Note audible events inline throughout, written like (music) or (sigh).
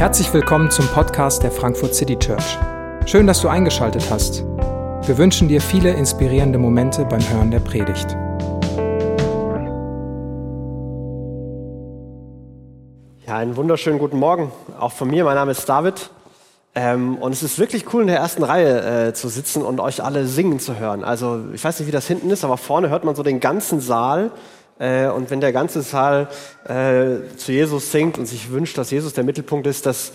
Herzlich willkommen zum Podcast der Frankfurt City Church. Schön, dass du eingeschaltet hast. Wir wünschen dir viele inspirierende Momente beim Hören der Predigt. Ja, einen wunderschönen guten Morgen auch von mir. Mein Name ist David. Ähm, und es ist wirklich cool, in der ersten Reihe äh, zu sitzen und euch alle singen zu hören. Also ich weiß nicht, wie das hinten ist, aber vorne hört man so den ganzen Saal. Äh, und wenn der ganze Saal äh, zu Jesus singt und sich wünscht, dass Jesus der Mittelpunkt ist, das,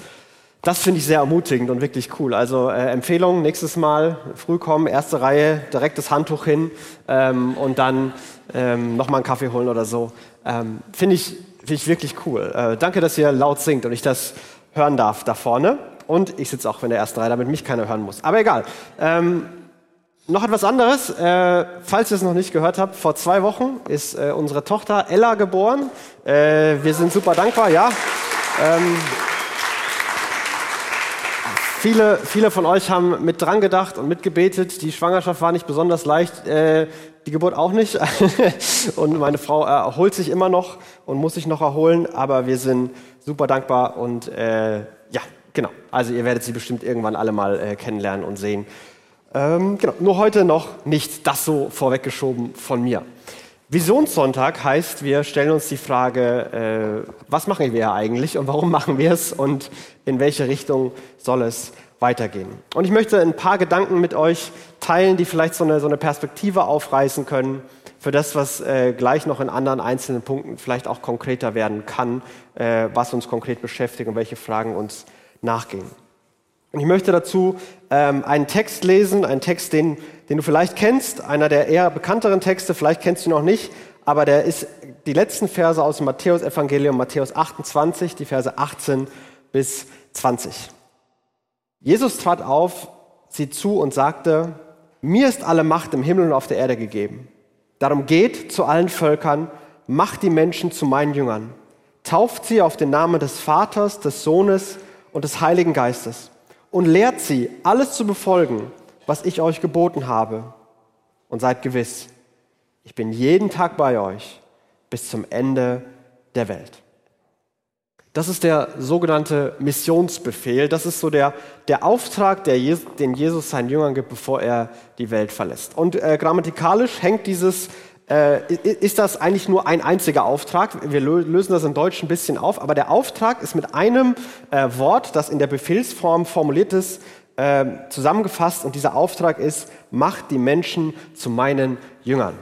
das finde ich sehr ermutigend und wirklich cool. Also äh, Empfehlung, nächstes Mal früh kommen, erste Reihe, direkt das Handtuch hin ähm, und dann ähm, nochmal einen Kaffee holen oder so. Ähm, finde ich, find ich wirklich cool. Äh, danke, dass ihr laut singt und ich das hören darf da vorne. Und ich sitze auch in der ersten Reihe, damit mich keiner hören muss. Aber egal. Ähm, noch etwas anderes, äh, falls ihr es noch nicht gehört habt, vor zwei Wochen ist äh, unsere Tochter Ella geboren. Äh, wir sind super dankbar, ja. Ähm, viele, viele von euch haben mit dran gedacht und mitgebetet. Die Schwangerschaft war nicht besonders leicht, äh, die Geburt auch nicht. (laughs) und meine Frau erholt sich immer noch und muss sich noch erholen, aber wir sind super dankbar und äh, ja, Genau, also ihr werdet sie bestimmt irgendwann alle mal äh, kennenlernen und sehen. Ähm, genau, nur heute noch nicht das so vorweggeschoben von mir. Visionssonntag heißt, wir stellen uns die Frage, äh, was machen wir eigentlich und warum machen wir es und in welche Richtung soll es weitergehen. Und ich möchte ein paar Gedanken mit euch teilen, die vielleicht so eine, so eine Perspektive aufreißen können für das, was äh, gleich noch in anderen einzelnen Punkten vielleicht auch konkreter werden kann, äh, was uns konkret beschäftigt und welche Fragen uns nachgehen. Und ich möchte dazu ähm, einen Text lesen, einen Text, den, den du vielleicht kennst, einer der eher bekannteren Texte, vielleicht kennst du ihn noch nicht, aber der ist die letzten Verse aus dem Matthäus-Evangelium, Matthäus 28, die Verse 18 bis 20. Jesus trat auf sie zu und sagte, mir ist alle Macht im Himmel und auf der Erde gegeben. Darum geht zu allen Völkern, macht die Menschen zu meinen Jüngern, tauft sie auf den Namen des Vaters, des Sohnes und des Heiligen Geistes und lehrt sie, alles zu befolgen, was ich euch geboten habe. Und seid gewiss, ich bin jeden Tag bei euch bis zum Ende der Welt. Das ist der sogenannte Missionsbefehl. Das ist so der, der Auftrag, der Jesus, den Jesus seinen Jüngern gibt, bevor er die Welt verlässt. Und äh, grammatikalisch hängt dieses äh, ist das eigentlich nur ein einziger Auftrag. Wir lösen das in Deutsch ein bisschen auf, aber der Auftrag ist mit einem äh, Wort, das in der Befehlsform formuliert ist, äh, zusammengefasst und dieser Auftrag ist, macht die Menschen zu meinen Jüngern.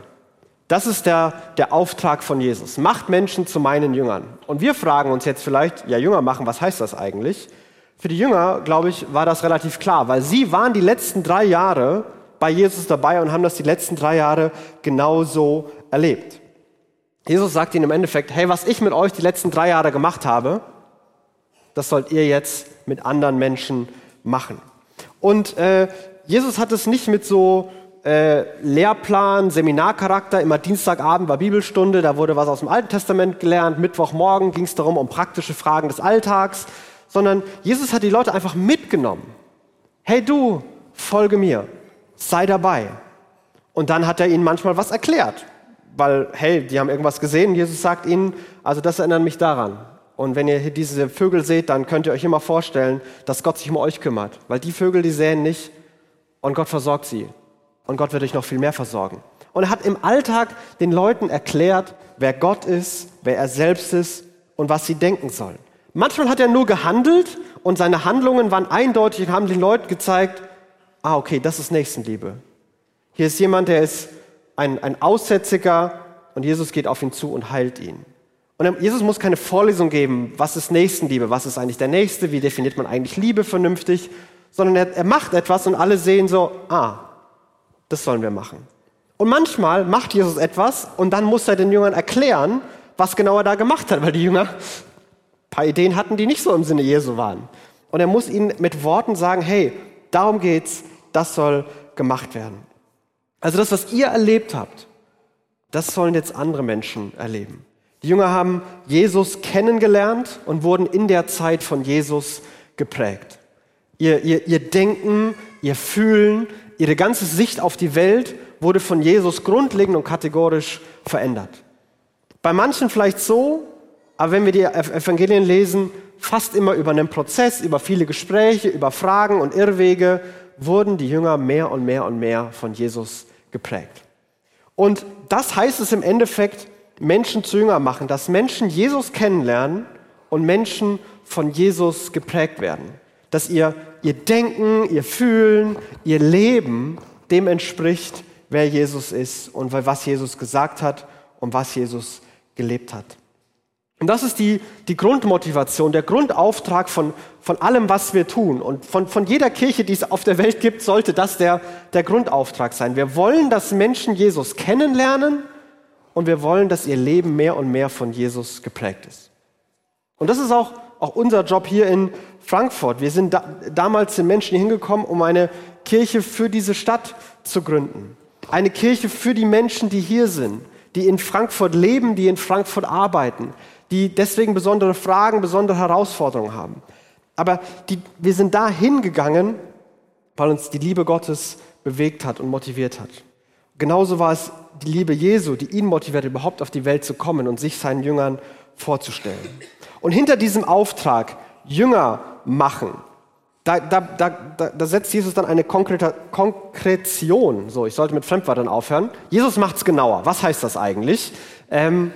Das ist der, der Auftrag von Jesus. Macht Menschen zu meinen Jüngern. Und wir fragen uns jetzt vielleicht, ja, Jünger machen, was heißt das eigentlich? Für die Jünger, glaube ich, war das relativ klar, weil sie waren die letzten drei Jahre bei Jesus dabei und haben das die letzten drei Jahre genauso erlebt. Jesus sagt ihnen im Endeffekt, hey, was ich mit euch die letzten drei Jahre gemacht habe, das sollt ihr jetzt mit anderen Menschen machen. Und äh, Jesus hat es nicht mit so äh, Lehrplan, Seminarcharakter, immer Dienstagabend war Bibelstunde, da wurde was aus dem Alten Testament gelernt, Mittwochmorgen ging es darum um praktische Fragen des Alltags, sondern Jesus hat die Leute einfach mitgenommen. Hey du, folge mir sei dabei. Und dann hat er ihnen manchmal was erklärt, weil, hey, die haben irgendwas gesehen. Jesus sagt ihnen, also das erinnert mich daran. Und wenn ihr diese Vögel seht, dann könnt ihr euch immer vorstellen, dass Gott sich um euch kümmert. Weil die Vögel, die säen nicht und Gott versorgt sie. Und Gott wird euch noch viel mehr versorgen. Und er hat im Alltag den Leuten erklärt, wer Gott ist, wer er selbst ist und was sie denken sollen. Manchmal hat er nur gehandelt und seine Handlungen waren eindeutig und haben den Leuten gezeigt, ah, okay, das ist Nächstenliebe. Hier ist jemand, der ist ein, ein Aussätziger und Jesus geht auf ihn zu und heilt ihn. Und Jesus muss keine Vorlesung geben, was ist Nächstenliebe, was ist eigentlich der Nächste, wie definiert man eigentlich Liebe vernünftig, sondern er, er macht etwas und alle sehen so, ah, das sollen wir machen. Und manchmal macht Jesus etwas und dann muss er den Jüngern erklären, was genau er da gemacht hat, weil die Jünger ein paar Ideen hatten, die nicht so im Sinne Jesu waren. Und er muss ihnen mit Worten sagen, hey, darum geht's, das soll gemacht werden. Also das, was ihr erlebt habt, das sollen jetzt andere Menschen erleben. Die Jünger haben Jesus kennengelernt und wurden in der Zeit von Jesus geprägt. Ihr, ihr, ihr Denken, ihr Fühlen, ihre ganze Sicht auf die Welt wurde von Jesus grundlegend und kategorisch verändert. Bei manchen vielleicht so, aber wenn wir die Evangelien lesen, fast immer über einen Prozess, über viele Gespräche, über Fragen und Irrwege, wurden die Jünger mehr und mehr und mehr von Jesus geprägt. Und das heißt es im Endeffekt, Menschen zu Jünger machen, dass Menschen Jesus kennenlernen und Menschen von Jesus geprägt werden. Dass ihr, ihr Denken, ihr Fühlen, ihr Leben dem entspricht, wer Jesus ist und was Jesus gesagt hat und was Jesus gelebt hat. Und das ist die, die Grundmotivation, der Grundauftrag von, von allem, was wir tun. Und von, von jeder Kirche, die es auf der Welt gibt, sollte das der, der Grundauftrag sein. Wir wollen, dass Menschen Jesus kennenlernen und wir wollen, dass ihr Leben mehr und mehr von Jesus geprägt ist. Und das ist auch, auch unser Job hier in Frankfurt. Wir sind da, damals den Menschen hingekommen, um eine Kirche für diese Stadt zu gründen. Eine Kirche für die Menschen, die hier sind, die in Frankfurt leben, die in Frankfurt arbeiten, die deswegen besondere Fragen, besondere Herausforderungen haben. Aber die, wir sind da hingegangen, weil uns die Liebe Gottes bewegt hat und motiviert hat. Genauso war es die Liebe Jesu, die ihn motiviert, überhaupt auf die Welt zu kommen und sich seinen Jüngern vorzustellen. Und hinter diesem Auftrag, Jünger machen, da, da, da, da, setzt Jesus dann eine Konkrete, Konkretion. So, ich sollte mit Fremdwörtern aufhören. Jesus macht es genauer. Was heißt das eigentlich? Ähm,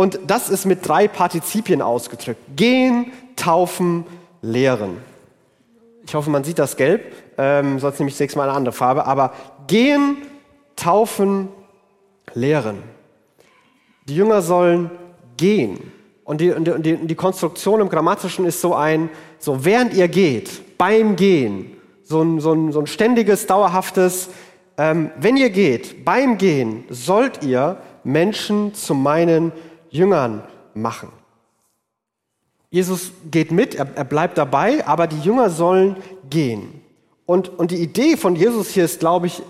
und das ist mit drei Partizipien ausgedrückt. Gehen, taufen, lehren. Ich hoffe, man sieht das gelb, ähm, sonst nehme ich sechs Mal eine andere Farbe. Aber gehen, taufen, lehren. Die Jünger sollen gehen. Und die, und die, die Konstruktion im Grammatischen ist so ein, so während ihr geht, beim Gehen, so ein, so ein, so ein ständiges, dauerhaftes, ähm, wenn ihr geht, beim Gehen sollt ihr Menschen zu meinen Jüngern machen. Jesus geht mit, er, er bleibt dabei, aber die Jünger sollen gehen. Und, und die Idee von Jesus hier ist, glaube ich,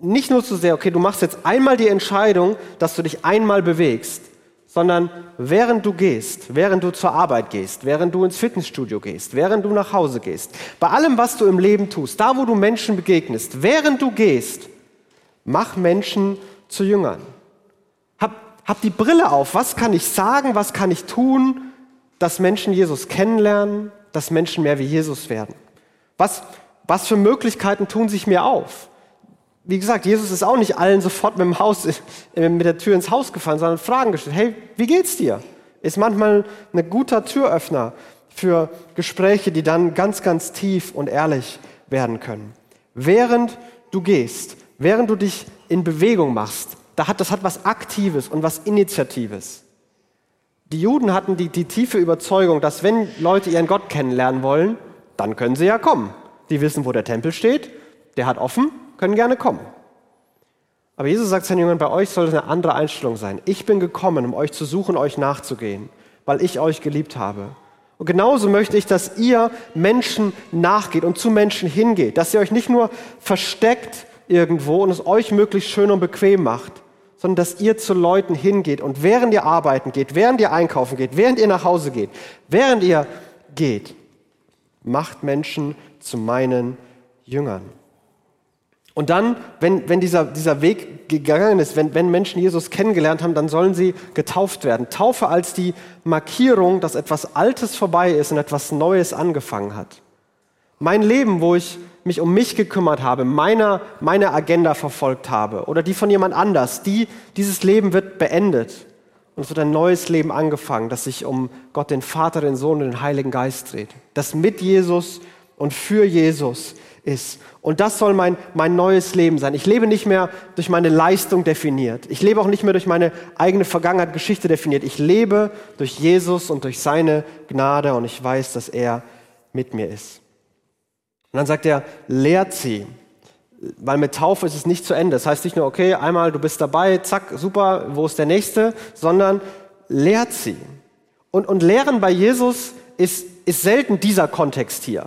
nicht nur zu sehr, okay, du machst jetzt einmal die Entscheidung, dass du dich einmal bewegst, sondern während du gehst, während du zur Arbeit gehst, während du ins Fitnessstudio gehst, während du nach Hause gehst, bei allem, was du im Leben tust, da, wo du Menschen begegnest, während du gehst, mach Menschen zu Jüngern. Hab, die Brille auf. Was kann ich sagen? Was kann ich tun, dass Menschen Jesus kennenlernen, dass Menschen mehr wie Jesus werden? Was, was für Möglichkeiten tun sich mir auf? wie gesagt, Jesus ist auch nicht allen sofort mit dem Haus, (laughs) mit der Tür ins Haus gefallen, sondern Fragen gestellt. Hey, wie geht's dir? Ist manchmal ein guter Türöffner für Gespräche, die dann ganz, ganz tief und ehrlich werden können. Während du gehst, während du dich in Bewegung machst, da hat, das hat was Aktives und was Initiatives. Die Juden hatten die, die tiefe Überzeugung, dass wenn Leute ihren Gott kennenlernen wollen, dann können sie ja kommen. Die wissen, wo der Tempel steht, der hat offen, können gerne kommen. Aber Jesus sagt seinen Jüngern, bei euch soll es eine andere Einstellung sein. Ich bin gekommen, um euch zu suchen, euch nachzugehen, weil ich euch geliebt habe. Und genauso möchte ich, dass ihr Menschen nachgeht und zu Menschen hingeht, dass ihr euch nicht nur versteckt irgendwo und es euch möglichst schön und bequem macht, sondern dass ihr zu Leuten hingeht und während ihr arbeiten geht, während ihr einkaufen geht, während ihr nach Hause geht, während ihr geht, macht Menschen zu meinen Jüngern. Und dann, wenn, wenn dieser, dieser Weg gegangen ist, wenn, wenn Menschen Jesus kennengelernt haben, dann sollen sie getauft werden. Taufe als die Markierung, dass etwas Altes vorbei ist und etwas Neues angefangen hat. Mein Leben, wo ich mich um mich gekümmert habe, meine, meine Agenda verfolgt habe oder die von jemand anders, die, dieses Leben wird beendet. Und es wird ein neues Leben angefangen, das sich um Gott, den Vater, den Sohn und den Heiligen Geist dreht. Das mit Jesus und für Jesus ist. Und das soll mein, mein neues Leben sein. Ich lebe nicht mehr durch meine Leistung definiert. Ich lebe auch nicht mehr durch meine eigene Vergangenheit, Geschichte definiert. Ich lebe durch Jesus und durch seine Gnade und ich weiß, dass er mit mir ist. Und dann sagt er, lehrt sie. Weil mit Taufe ist es nicht zu Ende. Das heißt nicht nur, okay, einmal du bist dabei, zack, super, wo ist der Nächste, sondern lehrt sie. Und, und Lehren bei Jesus ist, ist selten dieser Kontext hier.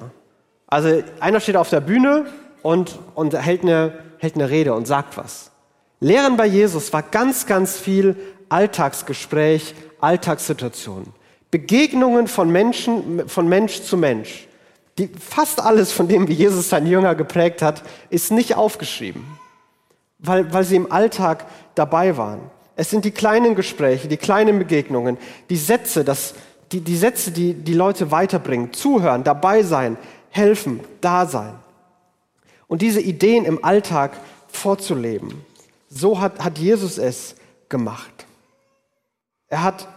Also einer steht auf der Bühne und, und hält, eine, hält eine Rede und sagt was. Lehren bei Jesus war ganz, ganz viel Alltagsgespräch, Alltagssituationen. Begegnungen von Menschen, von Mensch zu Mensch. Die, fast alles von dem, wie Jesus seinen Jünger geprägt hat, ist nicht aufgeschrieben, weil, weil sie im Alltag dabei waren. Es sind die kleinen Gespräche, die kleinen Begegnungen, die Sätze, das, die, die Sätze, die die Leute weiterbringen. Zuhören, dabei sein, helfen, da sein. Und diese Ideen im Alltag vorzuleben. So hat, hat Jesus es gemacht. Er hat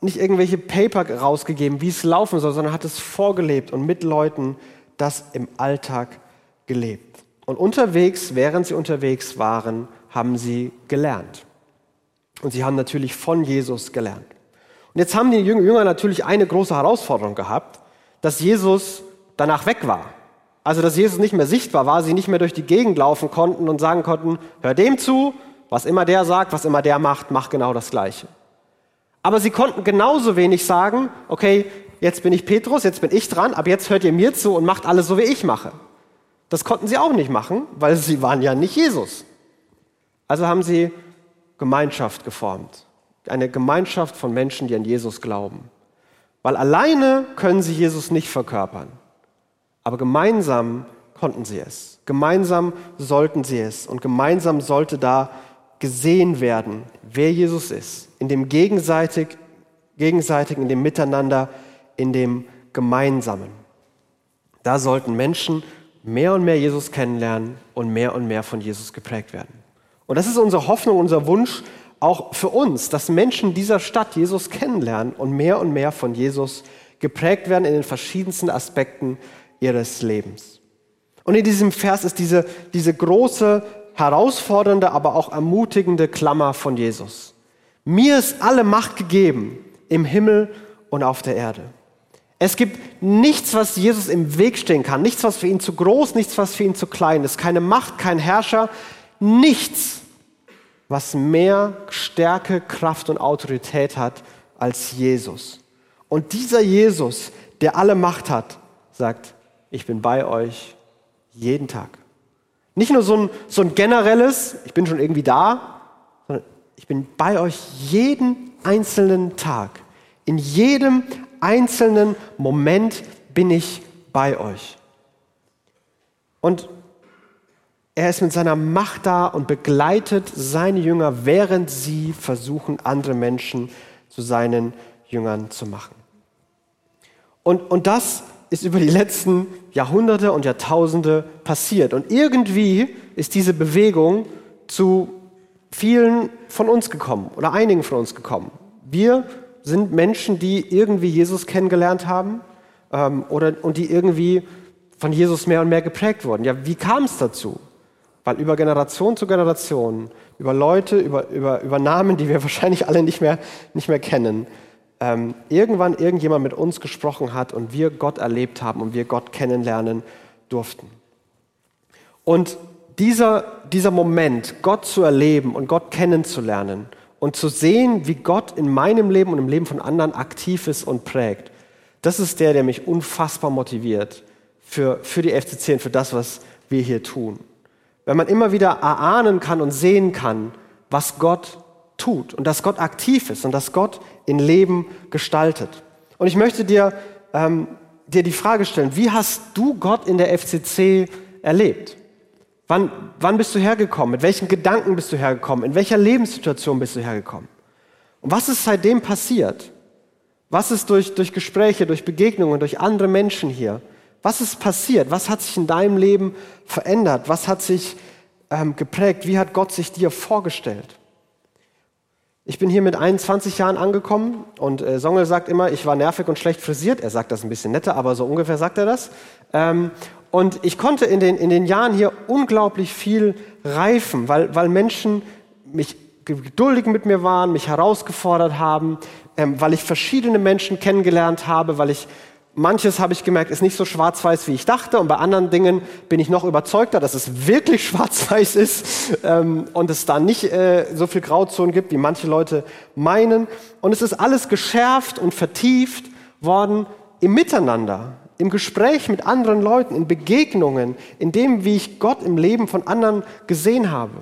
nicht irgendwelche Paper rausgegeben, wie es laufen soll, sondern hat es vorgelebt und mit Leuten das im Alltag gelebt. Und unterwegs, während sie unterwegs waren, haben sie gelernt. Und sie haben natürlich von Jesus gelernt. Und jetzt haben die Jünger natürlich eine große Herausforderung gehabt, dass Jesus danach weg war. Also, dass Jesus nicht mehr sichtbar war, sie nicht mehr durch die Gegend laufen konnten und sagen konnten, hör dem zu, was immer der sagt, was immer der macht, mach genau das Gleiche. Aber sie konnten genauso wenig sagen, okay, jetzt bin ich Petrus, jetzt bin ich dran, aber jetzt hört ihr mir zu und macht alles so, wie ich mache. Das konnten sie auch nicht machen, weil sie waren ja nicht Jesus. Also haben sie Gemeinschaft geformt. Eine Gemeinschaft von Menschen, die an Jesus glauben. Weil alleine können sie Jesus nicht verkörpern. Aber gemeinsam konnten sie es. Gemeinsam sollten sie es. Und gemeinsam sollte da gesehen werden, wer Jesus ist. In dem gegenseitig, gegenseitigen, in dem Miteinander, in dem Gemeinsamen. Da sollten Menschen mehr und mehr Jesus kennenlernen und mehr und mehr von Jesus geprägt werden. Und das ist unsere Hoffnung, unser Wunsch auch für uns, dass Menschen dieser Stadt Jesus kennenlernen und mehr und mehr von Jesus geprägt werden in den verschiedensten Aspekten ihres Lebens. Und in diesem Vers ist diese, diese große, herausfordernde, aber auch ermutigende Klammer von Jesus. Mir ist alle Macht gegeben im Himmel und auf der Erde. Es gibt nichts, was Jesus im Weg stehen kann, nichts, was für ihn zu groß, nichts, was für ihn zu klein ist, keine Macht, kein Herrscher, nichts, was mehr Stärke, Kraft und Autorität hat als Jesus. Und dieser Jesus, der alle Macht hat, sagt, ich bin bei euch jeden Tag. Nicht nur so ein, so ein generelles, ich bin schon irgendwie da, ich bin bei euch jeden einzelnen Tag. In jedem einzelnen Moment bin ich bei euch. Und er ist mit seiner Macht da und begleitet seine Jünger, während sie versuchen, andere Menschen zu seinen Jüngern zu machen. Und, und das ist über die letzten Jahrhunderte und Jahrtausende passiert. Und irgendwie ist diese Bewegung zu vielen von uns gekommen oder einigen von uns gekommen. Wir sind Menschen, die irgendwie Jesus kennengelernt haben ähm, oder, und die irgendwie von Jesus mehr und mehr geprägt wurden. Ja, wie kam es dazu? Weil über Generation zu Generation, über Leute, über, über, über Namen, die wir (laughs) wahrscheinlich alle nicht mehr, nicht mehr kennen, ähm, irgendwann irgendjemand mit uns gesprochen hat und wir Gott erlebt haben und wir Gott kennenlernen durften. Und dieser, dieser Moment, Gott zu erleben und Gott kennenzulernen und zu sehen, wie Gott in meinem Leben und im Leben von anderen aktiv ist und prägt, das ist der, der mich unfassbar motiviert für, für die FCC und für das, was wir hier tun. Wenn man immer wieder erahnen kann und sehen kann, was Gott tut und dass Gott aktiv ist und dass Gott in Leben gestaltet. Und ich möchte dir, ähm, dir die Frage stellen, wie hast du Gott in der FCC erlebt? Wann, wann bist du hergekommen? Mit welchen Gedanken bist du hergekommen? In welcher Lebenssituation bist du hergekommen? Und was ist seitdem passiert? Was ist durch, durch Gespräche, durch Begegnungen, durch andere Menschen hier? Was ist passiert? Was hat sich in deinem Leben verändert? Was hat sich ähm, geprägt? Wie hat Gott sich dir vorgestellt? Ich bin hier mit 21 Jahren angekommen und äh, Songel sagt immer, ich war nervig und schlecht frisiert. Er sagt das ein bisschen netter, aber so ungefähr sagt er das. Ähm, und ich konnte in den, in den Jahren hier unglaublich viel reifen, weil, weil Menschen mich geduldig mit mir waren, mich herausgefordert haben, ähm, weil ich verschiedene Menschen kennengelernt habe, weil ich Manches habe ich gemerkt, ist nicht so schwarz-weiß, wie ich dachte. Und bei anderen Dingen bin ich noch überzeugter, dass es wirklich (laughs) schwarz-weiß ist ähm, und es da nicht äh, so viel Grauzonen gibt, wie manche Leute meinen. Und es ist alles geschärft und vertieft worden im Miteinander, im Gespräch mit anderen Leuten, in Begegnungen, in dem, wie ich Gott im Leben von anderen gesehen habe.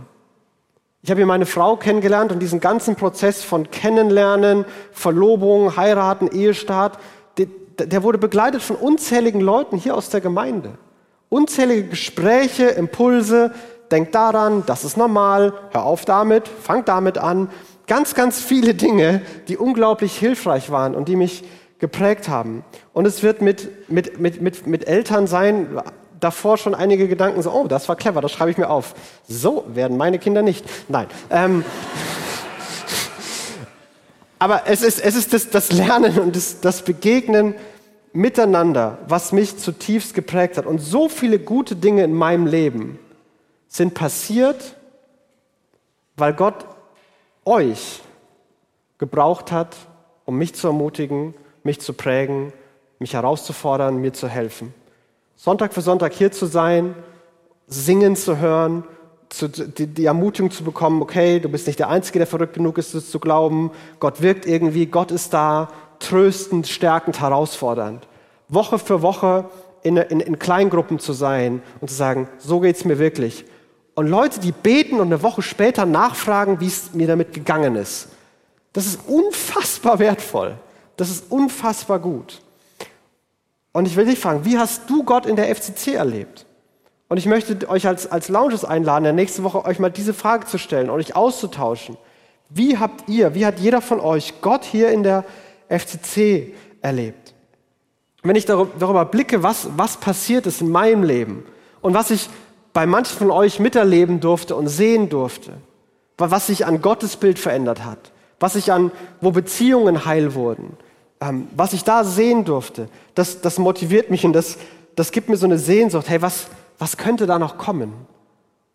Ich habe hier meine Frau kennengelernt und diesen ganzen Prozess von Kennenlernen, Verlobung, Heiraten, Ehestart, der wurde begleitet von unzähligen Leuten hier aus der Gemeinde. Unzählige Gespräche, Impulse, denk daran, das ist normal, hör auf damit, fang damit an. ganz, ganz viele Dinge, die unglaublich hilfreich waren und die mich geprägt haben. Und es wird mit, mit, mit, mit, mit Eltern sein, davor schon einige Gedanken so, oh, das war clever, das schreibe ich mir auf. So werden meine Kinder nicht. Nein. Ähm, (laughs) aber es ist, es ist das, das Lernen und das, das Begegnen miteinander, was mich zutiefst geprägt hat. Und so viele gute Dinge in meinem Leben sind passiert, weil Gott euch gebraucht hat, um mich zu ermutigen, mich zu prägen, mich herauszufordern, mir zu helfen. Sonntag für Sonntag hier zu sein, singen zu hören, zu, die, die, Ermutigung zu bekommen, okay, du bist nicht der Einzige, der verrückt genug ist, es zu glauben. Gott wirkt irgendwie, Gott ist da, tröstend, stärkend, herausfordernd. Woche für Woche in, in, in Kleingruppen zu sein und zu sagen, so geht es mir wirklich. Und Leute, die beten und eine Woche später nachfragen, wie es mir damit gegangen ist. Das ist unfassbar wertvoll. Das ist unfassbar gut. Und ich will dich fragen, wie hast du Gott in der FCC erlebt? Und ich möchte euch als, als Lounges einladen, in der nächsten Woche euch mal diese Frage zu stellen und euch auszutauschen. Wie habt ihr, wie hat jeder von euch Gott hier in der FCC erlebt? Wenn ich darüber blicke, was, was passiert ist in meinem Leben und was ich bei manchen von euch miterleben durfte und sehen durfte, was sich an Gottes Bild verändert hat, was sich an, wo Beziehungen heil wurden, ähm, was ich da sehen durfte, das, das motiviert mich und das, das gibt mir so eine Sehnsucht, hey, was, was könnte da noch kommen?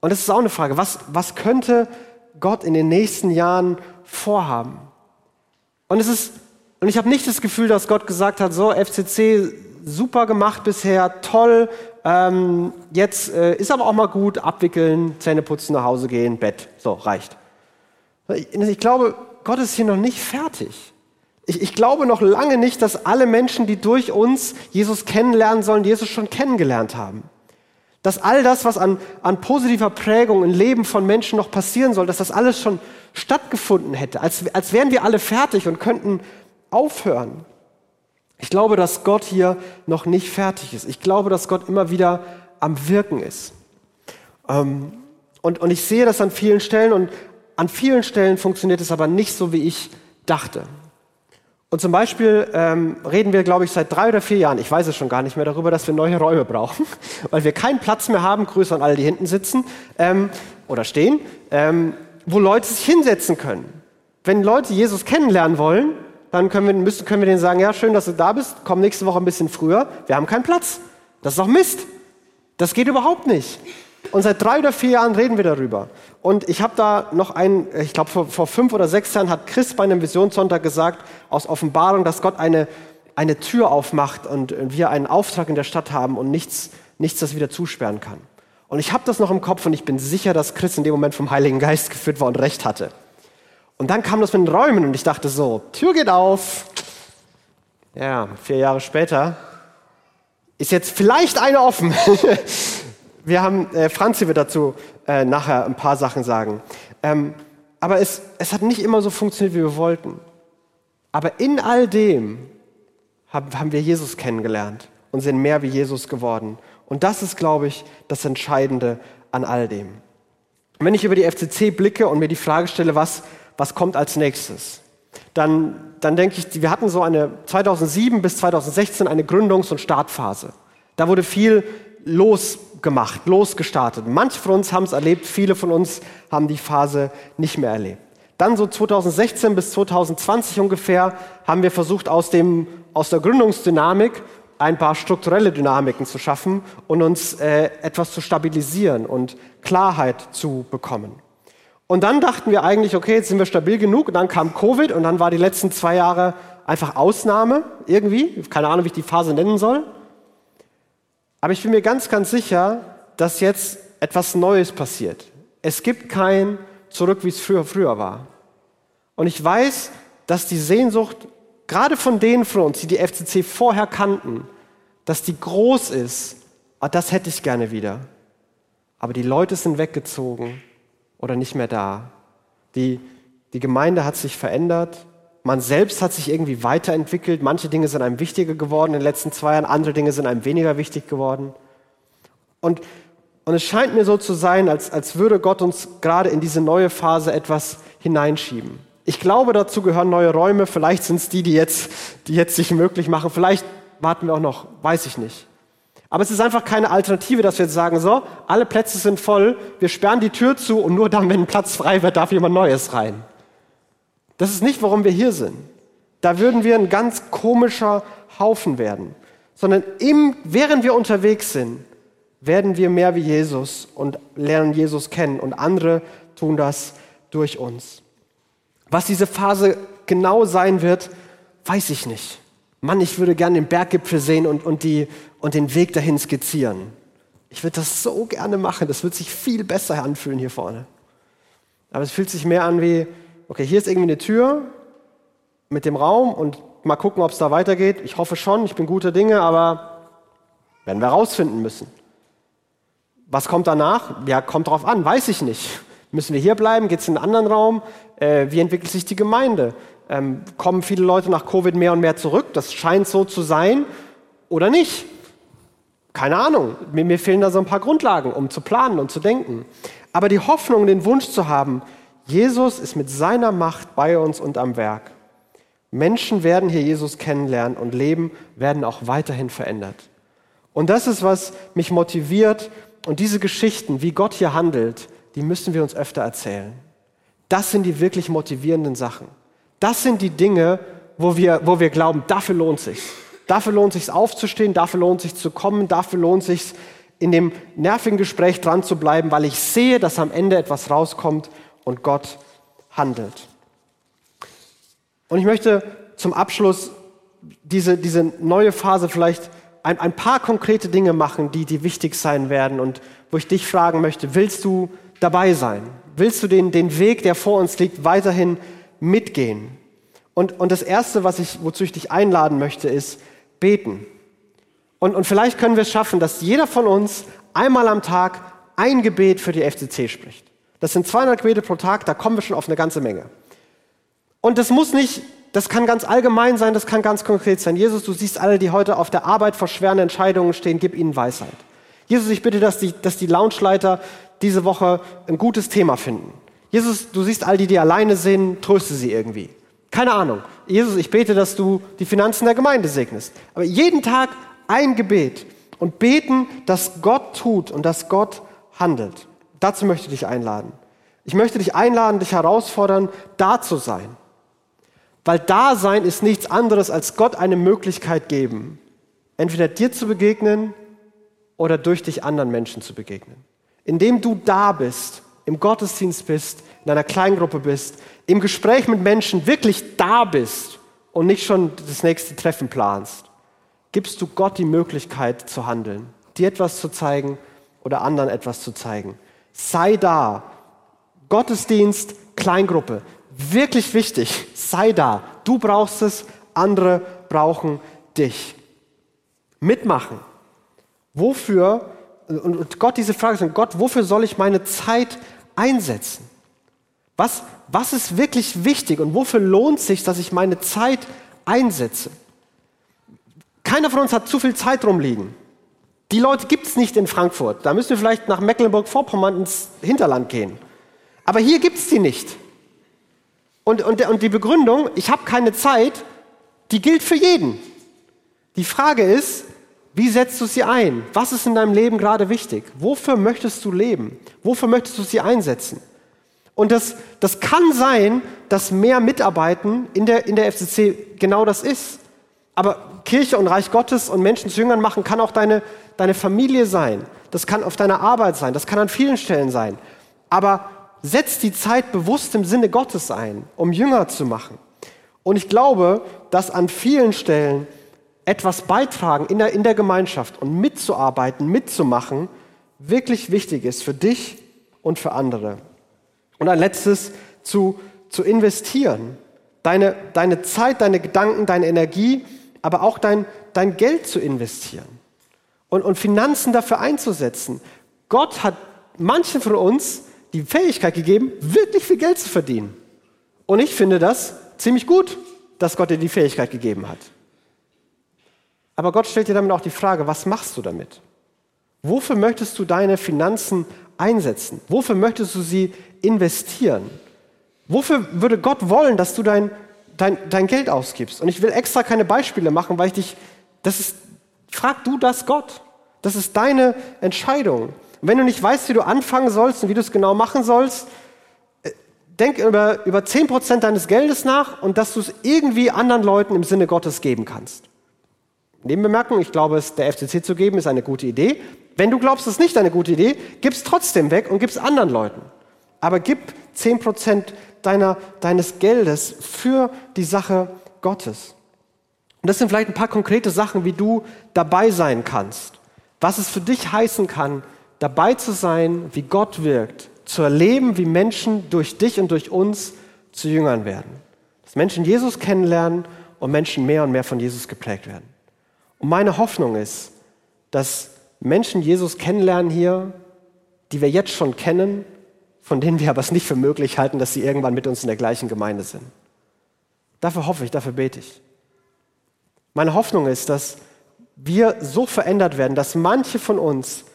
Und das ist auch eine Frage, was, was könnte Gott in den nächsten Jahren vorhaben? Und es ist, und ich habe nicht das Gefühl, dass Gott gesagt hat, so, FCC, super gemacht bisher, toll, ähm, jetzt äh, ist aber auch mal gut, abwickeln, Zähne putzen, nach Hause gehen, Bett, so, reicht. Ich, ich glaube, Gott ist hier noch nicht fertig. Ich, ich glaube noch lange nicht, dass alle Menschen, die durch uns Jesus kennenlernen sollen, Jesus schon kennengelernt haben. Dass all das, was an, an positiver Prägung im Leben von Menschen noch passieren soll, dass das alles schon stattgefunden hätte, als, als wären wir alle fertig und könnten aufhören. Ich glaube, dass Gott hier noch nicht fertig ist. Ich glaube, dass Gott immer wieder am Wirken ist. Ähm, und, und ich sehe das an vielen Stellen und an vielen Stellen funktioniert es aber nicht so, wie ich dachte. Und zum Beispiel ähm, reden wir, glaube ich, seit drei oder vier Jahren, ich weiß es schon gar nicht mehr, darüber, dass wir neue Räume brauchen, (laughs) weil wir keinen Platz mehr haben, Grüße an alle, die hinten sitzen ähm, oder stehen, ähm, wo Leute sich hinsetzen können. Wenn Leute Jesus kennenlernen wollen, dann können wir, müssen, können wir denen sagen, ja, schön, dass du da bist, komm nächste Woche ein bisschen früher, wir haben keinen Platz. Das ist doch Mist. Das geht überhaupt nicht. Und seit drei oder vier Jahren reden wir darüber. Und ich habe da noch einen, ich glaube vor, vor fünf oder sechs Jahren hat Chris bei einem Visionssonntag gesagt, aus Offenbarung, dass Gott eine, eine Tür aufmacht und wir einen Auftrag in der Stadt haben und nichts, nichts das wieder zusperren kann. Und ich habe das noch im Kopf und ich bin sicher, dass Chris in dem Moment vom Heiligen Geist geführt war und recht hatte. Und dann kam das mit den Räumen und ich dachte so, Tür geht auf. Ja, vier Jahre später ist jetzt vielleicht eine offen. (laughs) Wir haben, äh, Franzi wird dazu äh, nachher ein paar Sachen sagen. Ähm, aber es, es hat nicht immer so funktioniert, wie wir wollten. Aber in all dem haben, haben wir Jesus kennengelernt und sind mehr wie Jesus geworden. Und das ist, glaube ich, das Entscheidende an all dem. wenn ich über die FCC blicke und mir die Frage stelle, was, was kommt als nächstes, dann, dann denke ich, wir hatten so eine 2007 bis 2016 eine Gründungs- und Startphase. Da wurde viel losgemacht, losgestartet. Manche von uns haben es erlebt, viele von uns haben die Phase nicht mehr erlebt. Dann so 2016 bis 2020 ungefähr haben wir versucht, aus, dem, aus der Gründungsdynamik ein paar strukturelle Dynamiken zu schaffen und uns äh, etwas zu stabilisieren und Klarheit zu bekommen. Und dann dachten wir eigentlich, okay, jetzt sind wir stabil genug. Und dann kam Covid und dann war die letzten zwei Jahre einfach Ausnahme irgendwie. Keine Ahnung, wie ich die Phase nennen soll. Aber ich bin mir ganz, ganz sicher, dass jetzt etwas Neues passiert. Es gibt kein Zurück, wie es früher, früher war. Und ich weiß, dass die Sehnsucht, gerade von denen von uns, die die FCC vorher kannten, dass die groß ist. Ah, das hätte ich gerne wieder. Aber die Leute sind weggezogen oder nicht mehr da. Die, die Gemeinde hat sich verändert. Man selbst hat sich irgendwie weiterentwickelt. Manche Dinge sind einem wichtiger geworden in den letzten zwei Jahren, andere Dinge sind einem weniger wichtig geworden. Und, und es scheint mir so zu sein, als, als würde Gott uns gerade in diese neue Phase etwas hineinschieben. Ich glaube, dazu gehören neue Räume. Vielleicht sind es die, die jetzt, die jetzt sich möglich machen. Vielleicht warten wir auch noch, weiß ich nicht. Aber es ist einfach keine Alternative, dass wir jetzt sagen, so, alle Plätze sind voll, wir sperren die Tür zu und nur dann, wenn ein Platz frei wird, darf jemand Neues rein. Das ist nicht, warum wir hier sind. Da würden wir ein ganz komischer Haufen werden. Sondern im, während wir unterwegs sind, werden wir mehr wie Jesus und lernen Jesus kennen und andere tun das durch uns. Was diese Phase genau sein wird, weiß ich nicht. Mann, ich würde gerne den Berggipfel sehen und, und, die, und den Weg dahin skizzieren. Ich würde das so gerne machen. Das wird sich viel besser anfühlen hier vorne. Aber es fühlt sich mehr an wie, okay, hier ist irgendwie eine Tür mit dem Raum und mal gucken, ob es da weitergeht. Ich hoffe schon, ich bin guter Dinge, aber werden wir rausfinden müssen. Was kommt danach? Ja, kommt drauf an, weiß ich nicht. Müssen wir hier bleiben? Geht es in einen anderen Raum? Äh, wie entwickelt sich die Gemeinde? Ähm, kommen viele Leute nach Covid mehr und mehr zurück? Das scheint so zu sein oder nicht? Keine Ahnung. Mir, mir fehlen da so ein paar Grundlagen, um zu planen und zu denken. Aber die Hoffnung, den Wunsch zu haben, Jesus ist mit seiner Macht bei uns und am Werk. Menschen werden hier Jesus kennenlernen und Leben werden auch weiterhin verändert. Und das ist, was mich motiviert. Und diese Geschichten, wie Gott hier handelt, die müssen wir uns öfter erzählen. Das sind die wirklich motivierenden Sachen. Das sind die Dinge, wo wir, wo wir glauben, dafür lohnt sich. Dafür lohnt sich aufzustehen, dafür lohnt sich zu kommen, dafür lohnt sich in dem nervigen Gespräch dran zu bleiben, weil ich sehe, dass am Ende etwas rauskommt und Gott handelt. Und ich möchte zum Abschluss diese, diese neue Phase vielleicht ein, ein paar konkrete Dinge machen, die, die wichtig sein werden und wo ich dich fragen möchte, willst du dabei sein? Willst du den, den Weg, der vor uns liegt, weiterhin mitgehen? Und, und das Erste, was ich, wozu ich dich einladen möchte, ist beten. Und, und vielleicht können wir es schaffen, dass jeder von uns einmal am Tag ein Gebet für die FCC spricht. Das sind 200 Gebete pro Tag, da kommen wir schon auf eine ganze Menge. Und das muss nicht, das kann ganz allgemein sein, das kann ganz konkret sein. Jesus, du siehst alle, die heute auf der Arbeit vor schweren Entscheidungen stehen, gib ihnen Weisheit. Jesus, ich bitte, dass die, dass die Launchleiter diese Woche ein gutes Thema finden. Jesus, du siehst all die, die alleine sind, tröste sie irgendwie. Keine Ahnung. Jesus, ich bete, dass du die Finanzen der Gemeinde segnest. Aber jeden Tag ein Gebet und beten, dass Gott tut und dass Gott handelt. Dazu möchte ich dich einladen. Ich möchte dich einladen, dich herausfordern, da zu sein. Weil da sein ist nichts anderes, als Gott eine Möglichkeit geben, entweder dir zu begegnen oder durch dich anderen Menschen zu begegnen indem du da bist, im Gottesdienst bist, in einer Kleingruppe bist, im Gespräch mit Menschen wirklich da bist und nicht schon das nächste Treffen planst, gibst du Gott die Möglichkeit zu handeln, dir etwas zu zeigen oder anderen etwas zu zeigen. Sei da. Gottesdienst, Kleingruppe. Wirklich wichtig. Sei da. Du brauchst es, andere brauchen dich. Mitmachen. Wofür und Gott diese Frage sagt, Gott, wofür soll ich meine Zeit einsetzen? Was, was ist wirklich wichtig und wofür lohnt sich, dass ich meine Zeit einsetze? Keiner von uns hat zu viel Zeit rumliegen. Die Leute gibt es nicht in Frankfurt. Da müssen wir vielleicht nach Mecklenburg-Vorpommern ins Hinterland gehen. Aber hier gibt es die nicht. Und, und, und die Begründung, ich habe keine Zeit, die gilt für jeden. Die Frage ist, wie setzt du sie ein? Was ist in deinem Leben gerade wichtig? Wofür möchtest du leben? Wofür möchtest du sie einsetzen? Und das, das kann sein, dass mehr Mitarbeiten in der, in der FCC genau das ist. Aber Kirche und Reich Gottes und Menschen zu Jüngern machen kann auch deine, deine Familie sein. Das kann auf deiner Arbeit sein. Das kann an vielen Stellen sein. Aber setz die Zeit bewusst im Sinne Gottes ein, um Jünger zu machen. Und ich glaube, dass an vielen Stellen etwas beitragen in der, in der Gemeinschaft und mitzuarbeiten, mitzumachen, wirklich wichtig ist für dich und für andere. Und ein letztes, zu, zu investieren. Deine, deine Zeit, deine Gedanken, deine Energie, aber auch dein, dein Geld zu investieren. Und, und Finanzen dafür einzusetzen. Gott hat manchen von uns die Fähigkeit gegeben, wirklich viel Geld zu verdienen. Und ich finde das ziemlich gut, dass Gott dir die Fähigkeit gegeben hat. Aber Gott stellt dir damit auch die Frage, was machst du damit? Wofür möchtest du deine Finanzen einsetzen? Wofür möchtest du sie investieren? Wofür würde Gott wollen, dass du dein, dein, dein Geld ausgibst? Und ich will extra keine Beispiele machen, weil ich dich, das ist, frag du das Gott. Das ist deine Entscheidung. Und wenn du nicht weißt, wie du anfangen sollst und wie du es genau machen sollst, äh, denk über, über 10% deines Geldes nach und dass du es irgendwie anderen Leuten im Sinne Gottes geben kannst. Nebenbemerkung, ich glaube, es der FCC zu geben, ist eine gute Idee. Wenn du glaubst, es ist nicht eine gute Idee, gib es trotzdem weg und gib es anderen Leuten. Aber gib 10% deiner, deines Geldes für die Sache Gottes. Und das sind vielleicht ein paar konkrete Sachen, wie du dabei sein kannst. Was es für dich heißen kann, dabei zu sein, wie Gott wirkt, zu erleben, wie Menschen durch dich und durch uns zu Jüngern werden. Dass Menschen Jesus kennenlernen und Menschen mehr und mehr von Jesus geprägt werden. Und meine Hoffnung ist, dass Menschen Jesus kennenlernen hier, die wir jetzt schon kennen, von denen wir aber es nicht für möglich halten, dass sie irgendwann mit uns in der gleichen Gemeinde sind. Dafür hoffe ich, dafür bete ich. Meine Hoffnung ist, dass wir so verändert werden, dass manche von uns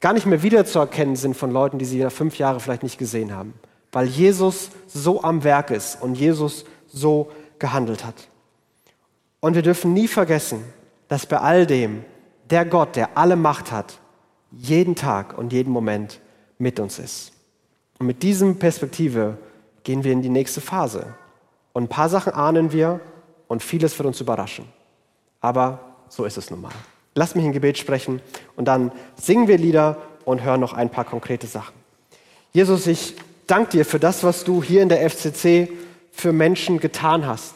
gar nicht mehr wiederzuerkennen sind von Leuten, die sie nach fünf Jahren vielleicht nicht gesehen haben, weil Jesus so am Werk ist und Jesus so gehandelt hat. Und wir dürfen nie vergessen, dass bei all dem der Gott, der alle Macht hat, jeden Tag und jeden Moment mit uns ist. Und mit diesem Perspektive gehen wir in die nächste Phase. Und ein paar Sachen ahnen wir und vieles wird uns überraschen. Aber so ist es nun mal. Lass mich ein Gebet sprechen und dann singen wir Lieder und hören noch ein paar konkrete Sachen. Jesus, ich danke dir für das, was du hier in der FCC für Menschen getan hast.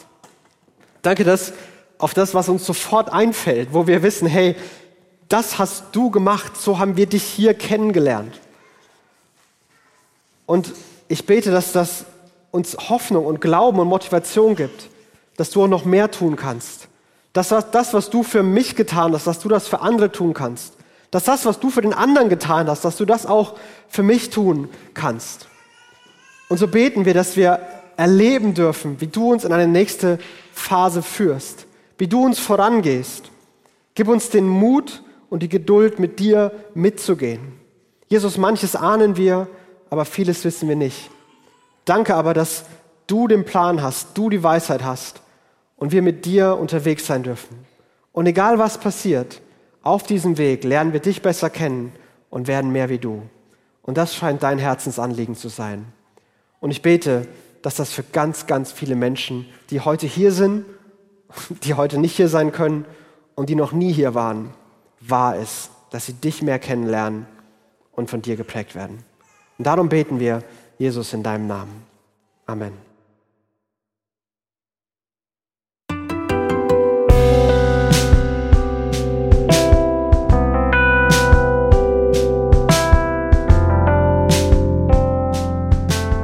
Danke, dass auf das, was uns sofort einfällt, wo wir wissen, hey, das hast du gemacht, so haben wir dich hier kennengelernt. Und ich bete, dass das uns Hoffnung und Glauben und Motivation gibt, dass du auch noch mehr tun kannst. Dass das, was du für mich getan hast, dass du das für andere tun kannst. Dass das, was du für den anderen getan hast, dass du das auch für mich tun kannst. Und so beten wir, dass wir erleben dürfen, wie du uns in eine nächste Phase führst wie du uns vorangehst. Gib uns den Mut und die Geduld, mit dir mitzugehen. Jesus, manches ahnen wir, aber vieles wissen wir nicht. Danke aber, dass du den Plan hast, du die Weisheit hast und wir mit dir unterwegs sein dürfen. Und egal was passiert, auf diesem Weg lernen wir dich besser kennen und werden mehr wie du. Und das scheint dein Herzensanliegen zu sein. Und ich bete, dass das für ganz, ganz viele Menschen, die heute hier sind (laughs) die heute nicht hier sein können und die noch nie hier waren, wahr ist, dass sie dich mehr kennenlernen und von dir geprägt werden. Und darum beten wir, Jesus, in deinem Namen. Amen.